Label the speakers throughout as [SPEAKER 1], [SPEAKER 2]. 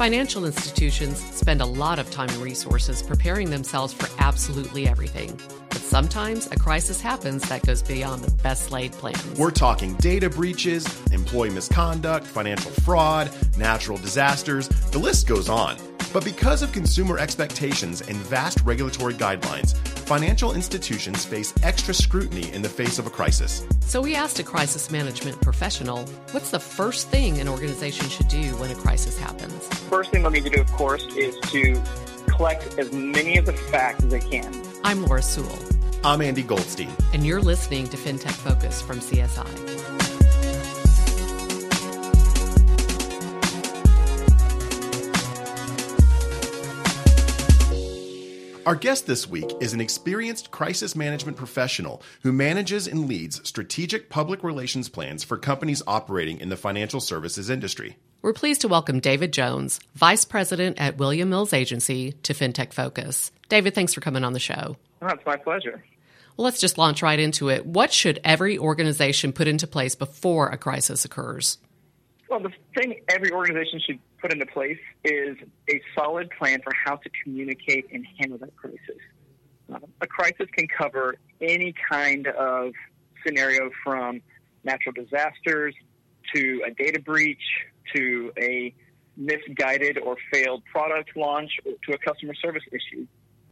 [SPEAKER 1] Financial institutions spend a lot of time and resources preparing themselves for absolutely everything. But sometimes a crisis happens that goes beyond the best laid plans.
[SPEAKER 2] We're talking data breaches, employee misconduct, financial fraud, natural disasters, the list goes on. But because of consumer expectations and vast regulatory guidelines, financial institutions face extra scrutiny in the face of a crisis.
[SPEAKER 1] So we asked a crisis management professional what's the first thing an organization should do when a crisis happens?
[SPEAKER 3] First thing they'll need to do, of course, is to collect as many of the facts as they can.
[SPEAKER 1] I'm Laura Sewell.
[SPEAKER 2] I'm Andy Goldstein.
[SPEAKER 1] And you're listening to FinTech Focus from CSI.
[SPEAKER 2] Our guest this week is an experienced crisis management professional who manages and leads strategic public relations plans for companies operating in the financial services industry.
[SPEAKER 1] We're pleased to welcome David Jones, Vice President at William Mills Agency, to FinTech Focus. David, thanks for coming on the show.
[SPEAKER 3] Oh, it's my pleasure.
[SPEAKER 1] Well, let's just launch right into it. What should every organization put into place before a crisis occurs?
[SPEAKER 3] Well, the thing every organization should put into place is a solid plan for how to communicate and handle that crisis. Uh, a crisis can cover any kind of scenario from natural disasters to a data breach to a misguided or failed product launch to a customer service issue.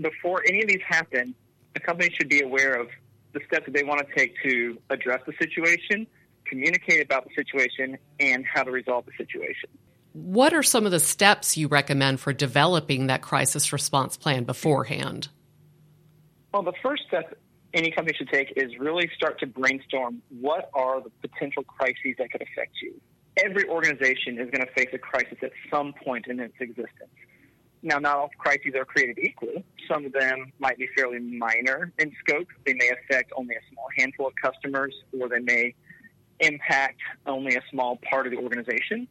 [SPEAKER 3] Before any of these happen, a company should be aware of the steps that they want to take to address the situation, communicate about the situation, and how to resolve the situation.
[SPEAKER 1] What are some of the steps you recommend for developing that crisis response plan beforehand?
[SPEAKER 3] Well, the first step any company should take is really start to brainstorm what are the potential crises that could affect you. Every organization is going to face a crisis at some point in its existence. Now, not all crises are created equal. Some of them might be fairly minor in scope. They may affect only a small handful of customers, or they may impact only a small part of the organization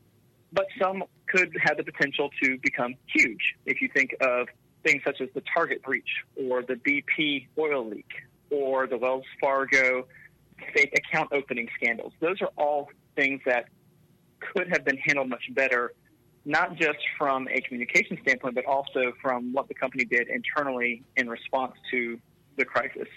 [SPEAKER 3] but some could have the potential to become huge. If you think of things such as the Target breach or the BP oil leak or the Wells Fargo fake account opening scandals, those are all things that could have been handled much better, not just from a communication standpoint, but also from what the company did internally in response to the crisis.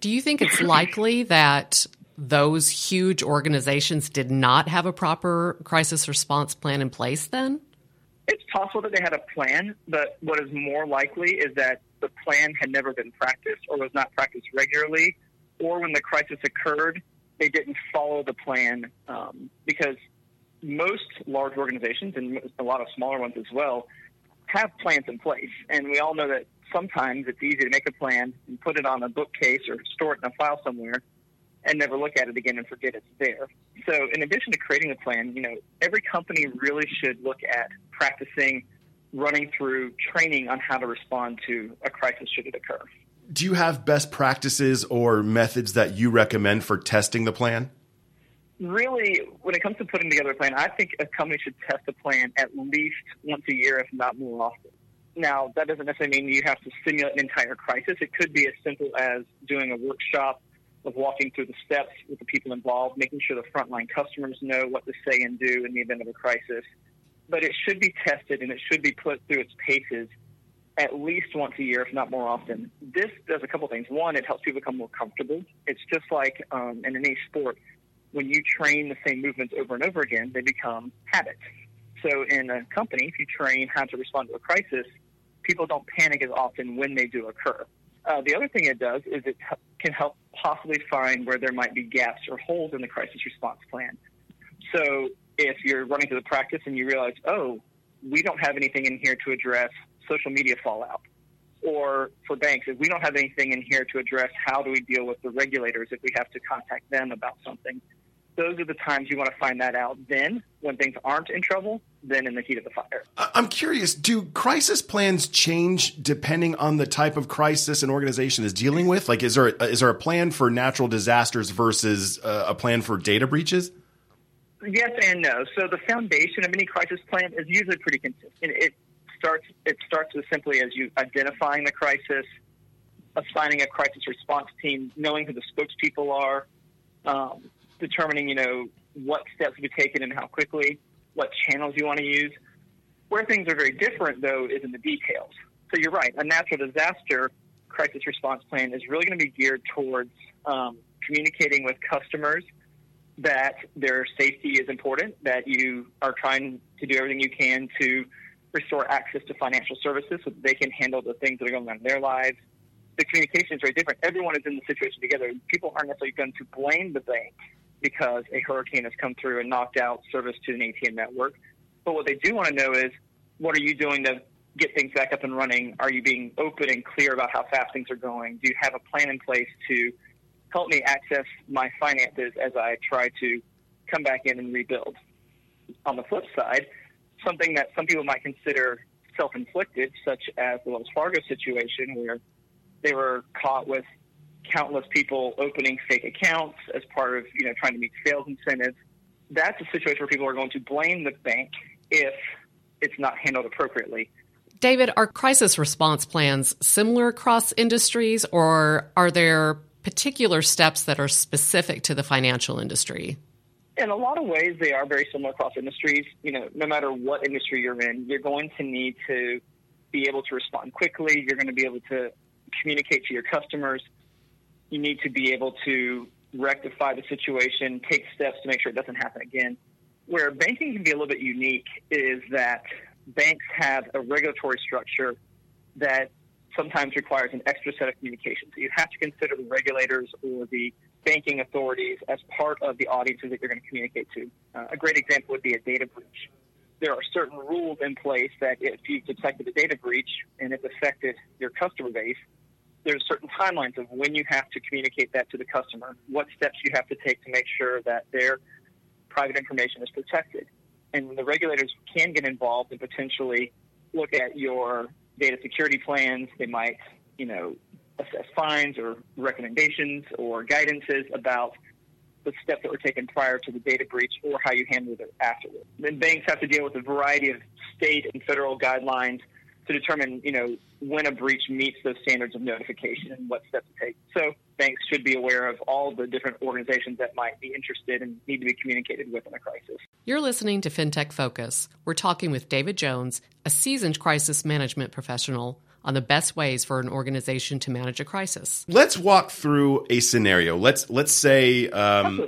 [SPEAKER 1] Do you think it's likely that those huge organizations did not have a proper crisis response plan in place then?
[SPEAKER 3] It's possible that they had a plan, but what is more likely is that the plan had never been practiced or was not practiced regularly, or when the crisis occurred, they didn't follow the plan um, because most large organizations and a lot of smaller ones as well have plans in place. And we all know that sometimes it's easy to make a plan and put it on a bookcase or store it in a file somewhere and never look at it again and forget it's there. So, in addition to creating a plan, you know, every company really should look at practicing running through training on how to respond to a crisis should it occur.
[SPEAKER 2] Do you have best practices or methods that you recommend for testing the plan?
[SPEAKER 3] Really, when it comes to putting together a plan, I think a company should test a plan at least once a year, if not more often. Now, that doesn't necessarily mean you have to simulate an entire crisis. It could be as simple as doing a workshop of walking through the steps with the people involved, making sure the frontline customers know what to say and do in the event of a crisis. But it should be tested and it should be put through its paces at least once a year, if not more often. This does a couple things. One, it helps people become more comfortable. It's just like um, in any sport, when you train the same movements over and over again, they become habits. So in a company, if you train how to respond to a crisis, people don't panic as often when they do occur. Uh, the other thing it does is it can help possibly find where there might be gaps or holes in the crisis response plan. So if you're running through the practice and you realize, oh, we don't have anything in here to address social media fallout, or for banks, if we don't have anything in here to address how do we deal with the regulators if we have to contact them about something, those are the times you want to find that out. Then, when things aren't in trouble, then in the heat of the fire.
[SPEAKER 2] I'm curious do crisis plans change depending on the type of crisis an organization is dealing with? Like, is there a, is there a plan for natural disasters versus uh, a plan for data breaches?
[SPEAKER 3] Yes and no. So the foundation of any crisis plan is usually pretty consistent. It starts it starts as simply as you identifying the crisis, assigning a crisis response team, knowing who the spokespeople are, um, determining you know what steps to be taken and how quickly, what channels you want to use. Where things are very different, though, is in the details. So you're right. A natural disaster crisis response plan is really going to be geared towards um, communicating with customers that their safety is important, that you are trying to do everything you can to restore access to financial services so that they can handle the things that are going on in their lives. The communication is very different. Everyone is in the situation together. People aren't necessarily going to blame the bank because a hurricane has come through and knocked out service to an ATM network. But what they do want to know is what are you doing to get things back up and running? Are you being open and clear about how fast things are going? Do you have a plan in place to help me access my finances as I try to come back in and rebuild? On the flip side, something that some people might consider self inflicted, such as the Wells Fargo situation, where they were caught with countless people opening fake accounts as part of you know trying to meet sales incentives. That's a situation where people are going to blame the bank if it's not handled appropriately.
[SPEAKER 1] David, are crisis response plans similar across industries, or are there particular steps that are specific to the financial industry?
[SPEAKER 3] In a lot of ways, they are very similar across industries. You know, no matter what industry you're in, you're going to need to be able to respond quickly. You're going to be able to communicate to your customers. You need to be able to rectify the situation, take steps to make sure it doesn't happen again. Where banking can be a little bit unique is that banks have a regulatory structure that sometimes requires an extra set of communications. So you have to consider the regulators or the banking authorities as part of the audiences that you're going to communicate to. Uh, a great example would be a data breach. There are certain rules in place that if you've detected a data breach and it's affected your customer base, there's certain timelines of when you have to communicate that to the customer, what steps you have to take to make sure that their private information is protected. And the regulators can get involved and potentially look at your data security plans. They might, you know, assess fines or recommendations or guidances about the steps that were taken prior to the data breach or how you handled it afterwards. Then banks have to deal with a variety of state and federal guidelines to determine, you know, when a breach meets those standards of notification and what steps to take. So banks should be aware of all the different organizations that might be interested and need to be communicated with in a crisis.
[SPEAKER 1] You're listening to FinTech Focus. We're talking with David Jones, a seasoned crisis management professional on the best ways for an organization to manage a crisis.
[SPEAKER 2] Let's walk through a scenario. Let's let's say um,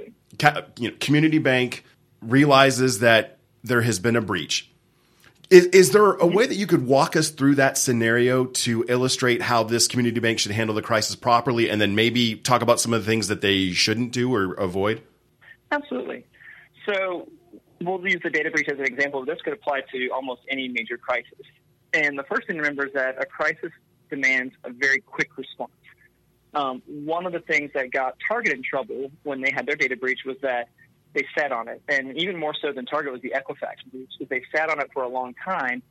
[SPEAKER 2] you know, community bank realizes that there has been a breach. Is, is there a way that you could walk us through that scenario to illustrate how this community bank should handle the crisis properly, and then maybe talk about some of the things that they shouldn't do or avoid?
[SPEAKER 3] Absolutely. So we'll use the data breach as an example. This could apply to almost any major crisis. And the first thing to remember is that a crisis demands a very quick response. Um, one of the things that got Target in trouble when they had their data breach was that they sat on it, and even more so than Target was the Equifax breach. They sat on it for a long time,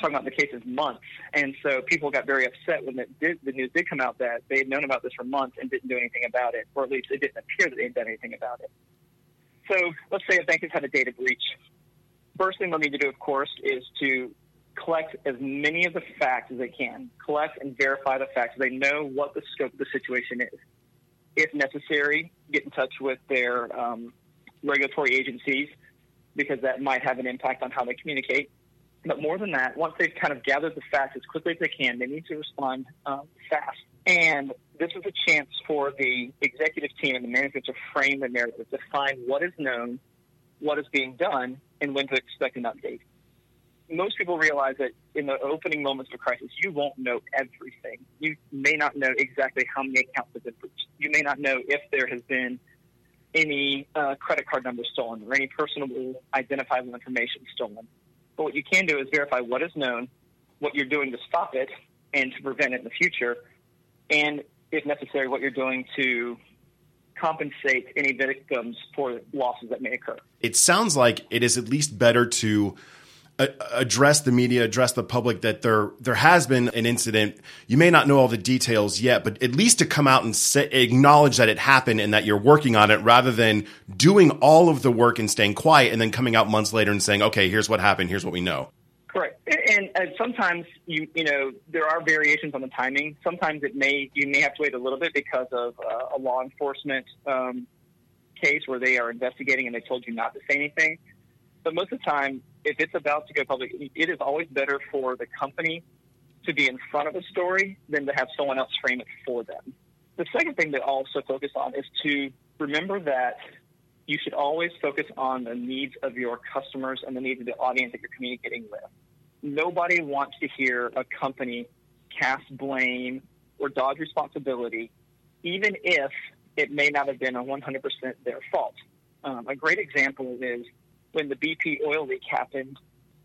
[SPEAKER 3] talking about the cases months, and so people got very upset when did, the news did come out that they had known about this for months and didn't do anything about it, or at least it didn't appear that they had done anything about it. So let's say a bank has had a data breach. First thing they'll need to do, of course, is to collect as many of the facts as they can, collect and verify the facts so they know what the scope of the situation is. If necessary, get in touch with their um, regulatory agencies because that might have an impact on how they communicate. But more than that, once they've kind of gathered the facts as quickly as they can, they need to respond um, fast. And this is a chance for the executive team and the management to frame the narrative, to find what is known, what is being done, and when to expect an update most people realize that in the opening moments of a crisis, you won't know everything. You may not know exactly how many accounts have been breached. You may not know if there has been any uh, credit card number stolen or any personal identifiable information stolen. But what you can do is verify what is known, what you're doing to stop it and to prevent it in the future, and if necessary, what you're doing to compensate any victims for losses that may occur.
[SPEAKER 2] It sounds like it is at least better to address the media, address the public that there there has been an incident. You may not know all the details yet, but at least to come out and say, acknowledge that it happened and that you're working on it, rather than doing all of the work and staying quiet and then coming out months later and saying, "Okay, here's what happened. Here's what we know."
[SPEAKER 3] Correct. And, and sometimes you you know there are variations on the timing. Sometimes it may you may have to wait a little bit because of uh, a law enforcement um, case where they are investigating and they told you not to say anything. But most of the time, if it's about to go public, it is always better for the company to be in front of a story than to have someone else frame it for them. The second thing to also focus on is to remember that you should always focus on the needs of your customers and the needs of the audience that you're communicating with. Nobody wants to hear a company cast blame or dodge responsibility, even if it may not have been a 100% their fault. Um, a great example is when the BP oil leak happened.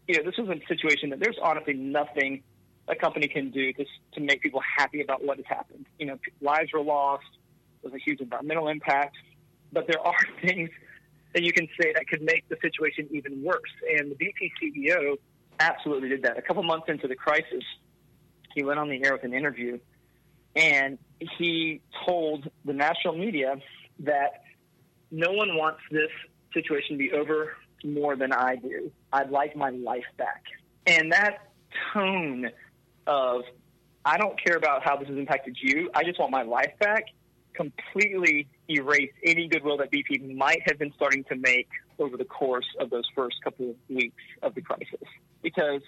[SPEAKER 3] You know, this was a situation that there's honestly nothing a company can do to, to make people happy about what has happened. You know, lives were lost. There was a huge environmental impact. But there are things that you can say that could make the situation even worse. And the BP CEO absolutely did that. A couple months into the crisis, he went on the air with an interview and he told the national media that no one wants this situation to be over more than I do. I'd like my life back. And that tone of, I don't care about how this has impacted you, I just want my life back, completely erased any goodwill that BP might have been starting to make over the course of those first couple of weeks of the crisis. Because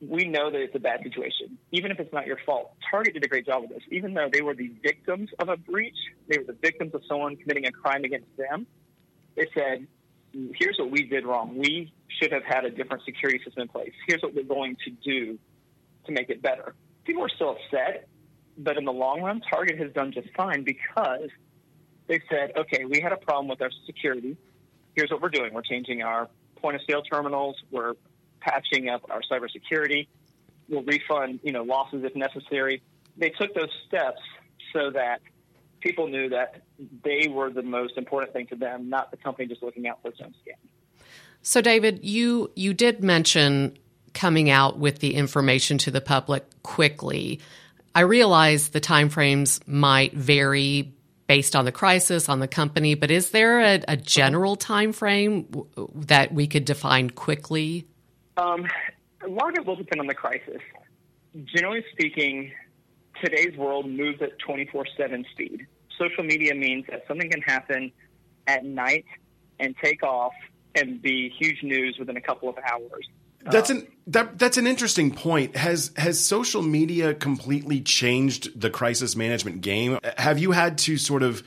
[SPEAKER 3] we know that it's a bad situation, even if it's not your fault. Target did a great job with this. Even though they were the victims of a breach, they were the victims of someone committing a crime against them. They said, here's what we did wrong. We should have had a different security system in place. Here's what we're going to do to make it better. People are still upset, but in the long run, Target has done just fine because they said, okay, we had a problem with our security. Here's what we're doing. We're changing our point of sale terminals. We're patching up our cybersecurity. We'll refund, you know, losses if necessary. They took those steps so that people knew that they were the most important thing to them, not the company just looking out for its own skin.
[SPEAKER 1] So, David, you you did mention coming out with the information to the public quickly. I realize the timeframes might vary based on the crisis on the company, but is there a, a general time frame that we could define quickly?
[SPEAKER 3] Um, a lot of it will depend on the crisis. Generally speaking, today's world moves at 24 7 speed. Social media means that something can happen at night and take off and be huge news within a couple of hours.
[SPEAKER 2] That's an that that's an interesting point. Has has social media completely changed the crisis management game? Have you had to sort of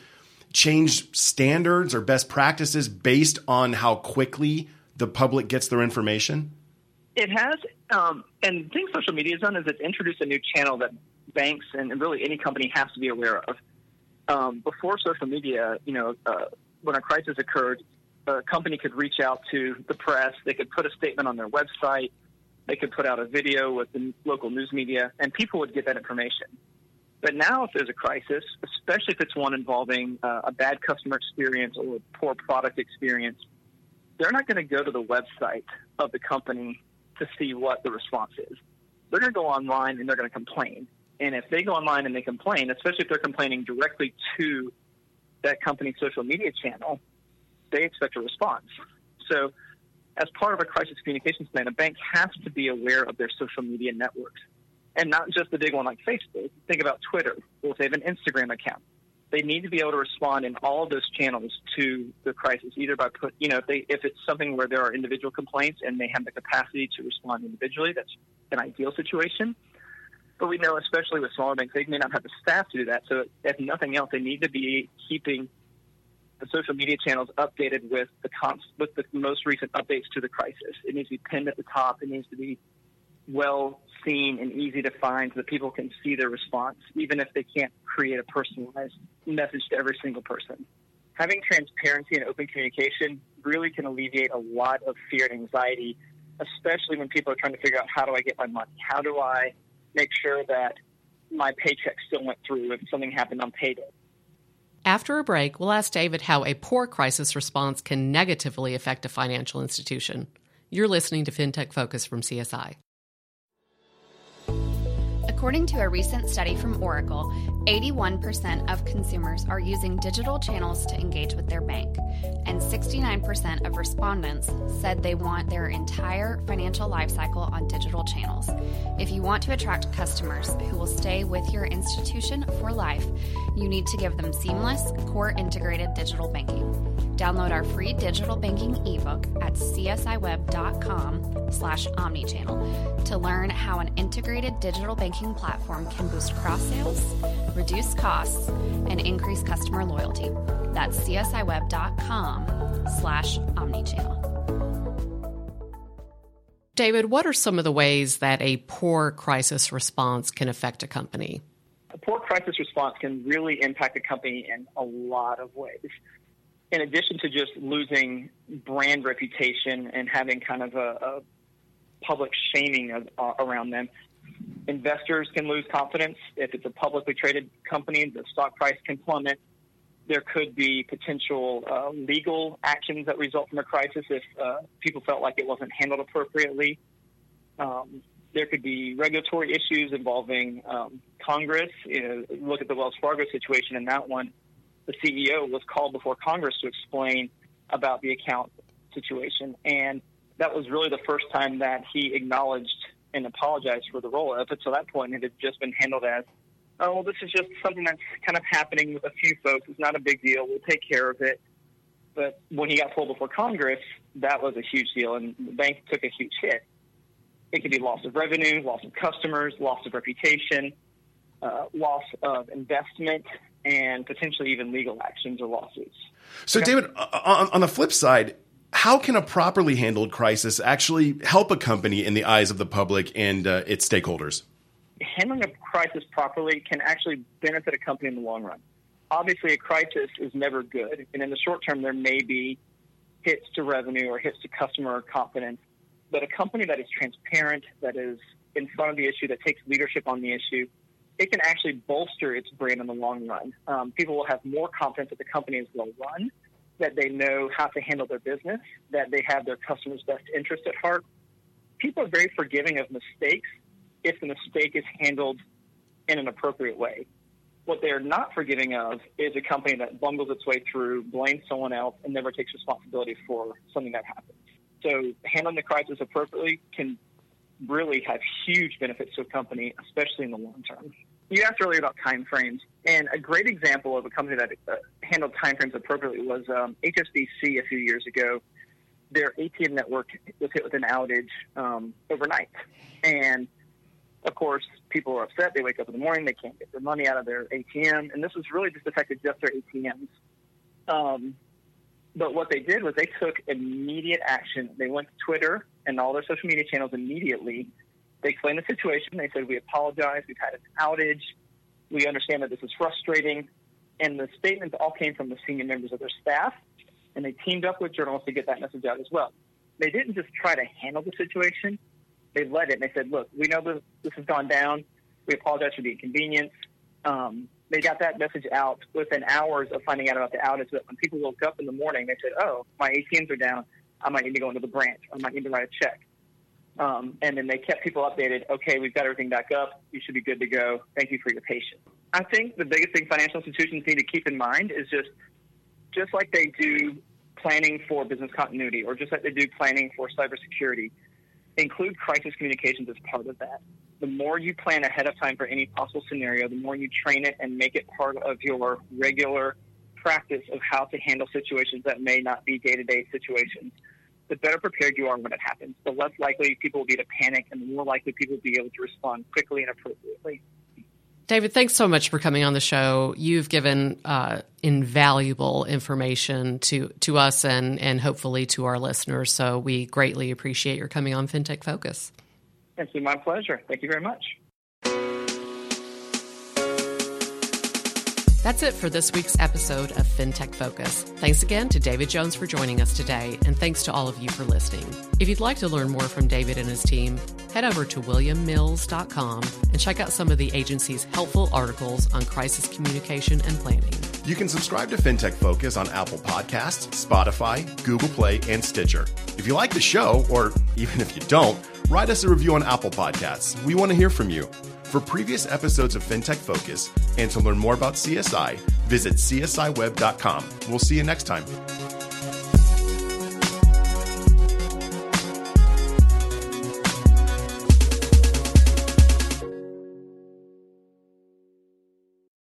[SPEAKER 2] change standards or best practices based on how quickly the public gets their information?
[SPEAKER 3] It has, um, and the thing social media has done is it's introduced a new channel that banks and really any company has to be aware of. Um, before social media, you know, uh, when a crisis occurred, a company could reach out to the press. They could put a statement on their website. They could put out a video with the local news media, and people would get that information. But now, if there's a crisis, especially if it's one involving uh, a bad customer experience or a poor product experience, they're not going to go to the website of the company to see what the response is. They're going to go online and they're going to complain. And if they go online and they complain, especially if they're complaining directly to that company's social media channel, they expect a response. So, as part of a crisis communications plan, a bank has to be aware of their social media networks and not just the big one like Facebook. Think about Twitter or if they have an Instagram account. They need to be able to respond in all of those channels to the crisis, either by put, you know, if they if it's something where there are individual complaints and they have the capacity to respond individually, that's an ideal situation. But we know, especially with smaller banks, they may not have the staff to do that. So, if nothing else, they need to be keeping the social media channels updated with the with the most recent updates to the crisis. It needs to be pinned at the top. It needs to be well seen and easy to find so that people can see their response, even if they can't create a personalized message to every single person. Having transparency and open communication really can alleviate a lot of fear and anxiety, especially when people are trying to figure out how do I get my money? How do I make sure that my paycheck still went through if something happened on payday?
[SPEAKER 1] After a break, we'll ask David how a poor crisis response can negatively affect a financial institution. You're listening to FinTech Focus from CSI
[SPEAKER 4] According to a recent study from Oracle, 81% of consumers are using digital channels to engage with their bank, and 69% of respondents said they want their entire financial lifecycle on digital channels. If you want to attract customers who will stay with your institution for life, you need to give them seamless, core integrated digital banking. Download our free digital banking ebook at csiweb.com slash omnichannel to learn how an integrated digital banking platform can boost cross sales, reduce costs, and increase customer loyalty. That's csiweb.com slash omnichannel.
[SPEAKER 1] David, what are some of the ways that a poor crisis response can affect a company?
[SPEAKER 3] A poor crisis response can really impact a company in a lot of ways in addition to just losing brand reputation and having kind of a, a public shaming of, uh, around them, investors can lose confidence. If it's a publicly traded company, the stock price can plummet. There could be potential uh, legal actions that result from a crisis if uh, people felt like it wasn't handled appropriately. Um, there could be regulatory issues involving um, Congress. You know, look at the Wells Fargo situation in that one the CEO was called before Congress to explain about the account situation. And that was really the first time that he acknowledged and apologized for the role. Up until that point, it had just been handled as, oh, well, this is just something that's kind of happening with a few folks. It's not a big deal. We'll take care of it. But when he got pulled before Congress, that was a huge deal, and the bank took a huge hit. It could be loss of revenue, loss of customers, loss of reputation, uh, loss of investment, and potentially even legal actions or lawsuits.
[SPEAKER 2] So, okay. David, on, on the flip side, how can a properly handled crisis actually help a company in the eyes of the public and uh, its stakeholders?
[SPEAKER 3] Handling a crisis properly can actually benefit a company in the long run. Obviously, a crisis is never good, and in the short term, there may be hits to revenue or hits to customer confidence. But a company that is transparent, that is in front of the issue, that takes leadership on the issue, it can actually bolster its brand in the long run. Um, people will have more confidence that the company is well run, that they know how to handle their business, that they have their customers' best interest at heart. People are very forgiving of mistakes if the mistake is handled in an appropriate way. What they're not forgiving of is a company that bungles its way through, blames someone else, and never takes responsibility for something that happens. So handling the crisis appropriately can really have huge benefits to a company, especially in the long term. You asked earlier about time frames, and a great example of a company that uh, handled time frames appropriately was um, HSBC a few years ago. Their ATM network was hit with an outage um, overnight, and of course, people are upset. They wake up in the morning, they can't get their money out of their ATM, and this was really just affected just their ATMs. Um, but what they did was they took immediate action. They went to Twitter and all their social media channels immediately. They explained the situation. They said, We apologize. We've had an outage. We understand that this is frustrating. And the statements all came from the senior members of their staff. And they teamed up with journalists to get that message out as well. They didn't just try to handle the situation, they led it. And they said, Look, we know this, this has gone down. We apologize for the inconvenience. Um, they got that message out within hours of finding out about the outage. But when people woke up in the morning, they said, "Oh, my ATMs are down. I might need to go into the branch. I might need to write a check." Um, and then they kept people updated. Okay, we've got everything back up. You should be good to go. Thank you for your patience. I think the biggest thing financial institutions need to keep in mind is just, just like they do planning for business continuity, or just like they do planning for cybersecurity, include crisis communications as part of that the more you plan ahead of time for any possible scenario, the more you train it and make it part of your regular practice of how to handle situations that may not be day to day situations, the better prepared you are when it happens. The less likely people will be to panic, and the more likely people will be able to respond quickly and appropriately.
[SPEAKER 1] David, thanks so much for coming on the show. You've given uh, invaluable information to to us and and hopefully to our listeners. So we greatly appreciate your coming on FinTech Focus.
[SPEAKER 3] It's been my pleasure. Thank you very much.
[SPEAKER 1] That's it for this week's episode of FinTech Focus. Thanks again to David Jones for joining us today, and thanks to all of you for listening. If you'd like to learn more from David and his team, head over to williammills.com and check out some of the agency's helpful articles on crisis communication and planning.
[SPEAKER 2] You can subscribe to FinTech Focus on Apple Podcasts, Spotify, Google Play, and Stitcher. If you like the show, or even if you don't, write us a review on Apple Podcasts. We want to hear from you. For previous episodes of FinTech Focus and to learn more about CSI, visit csiweb.com. We'll see you next time.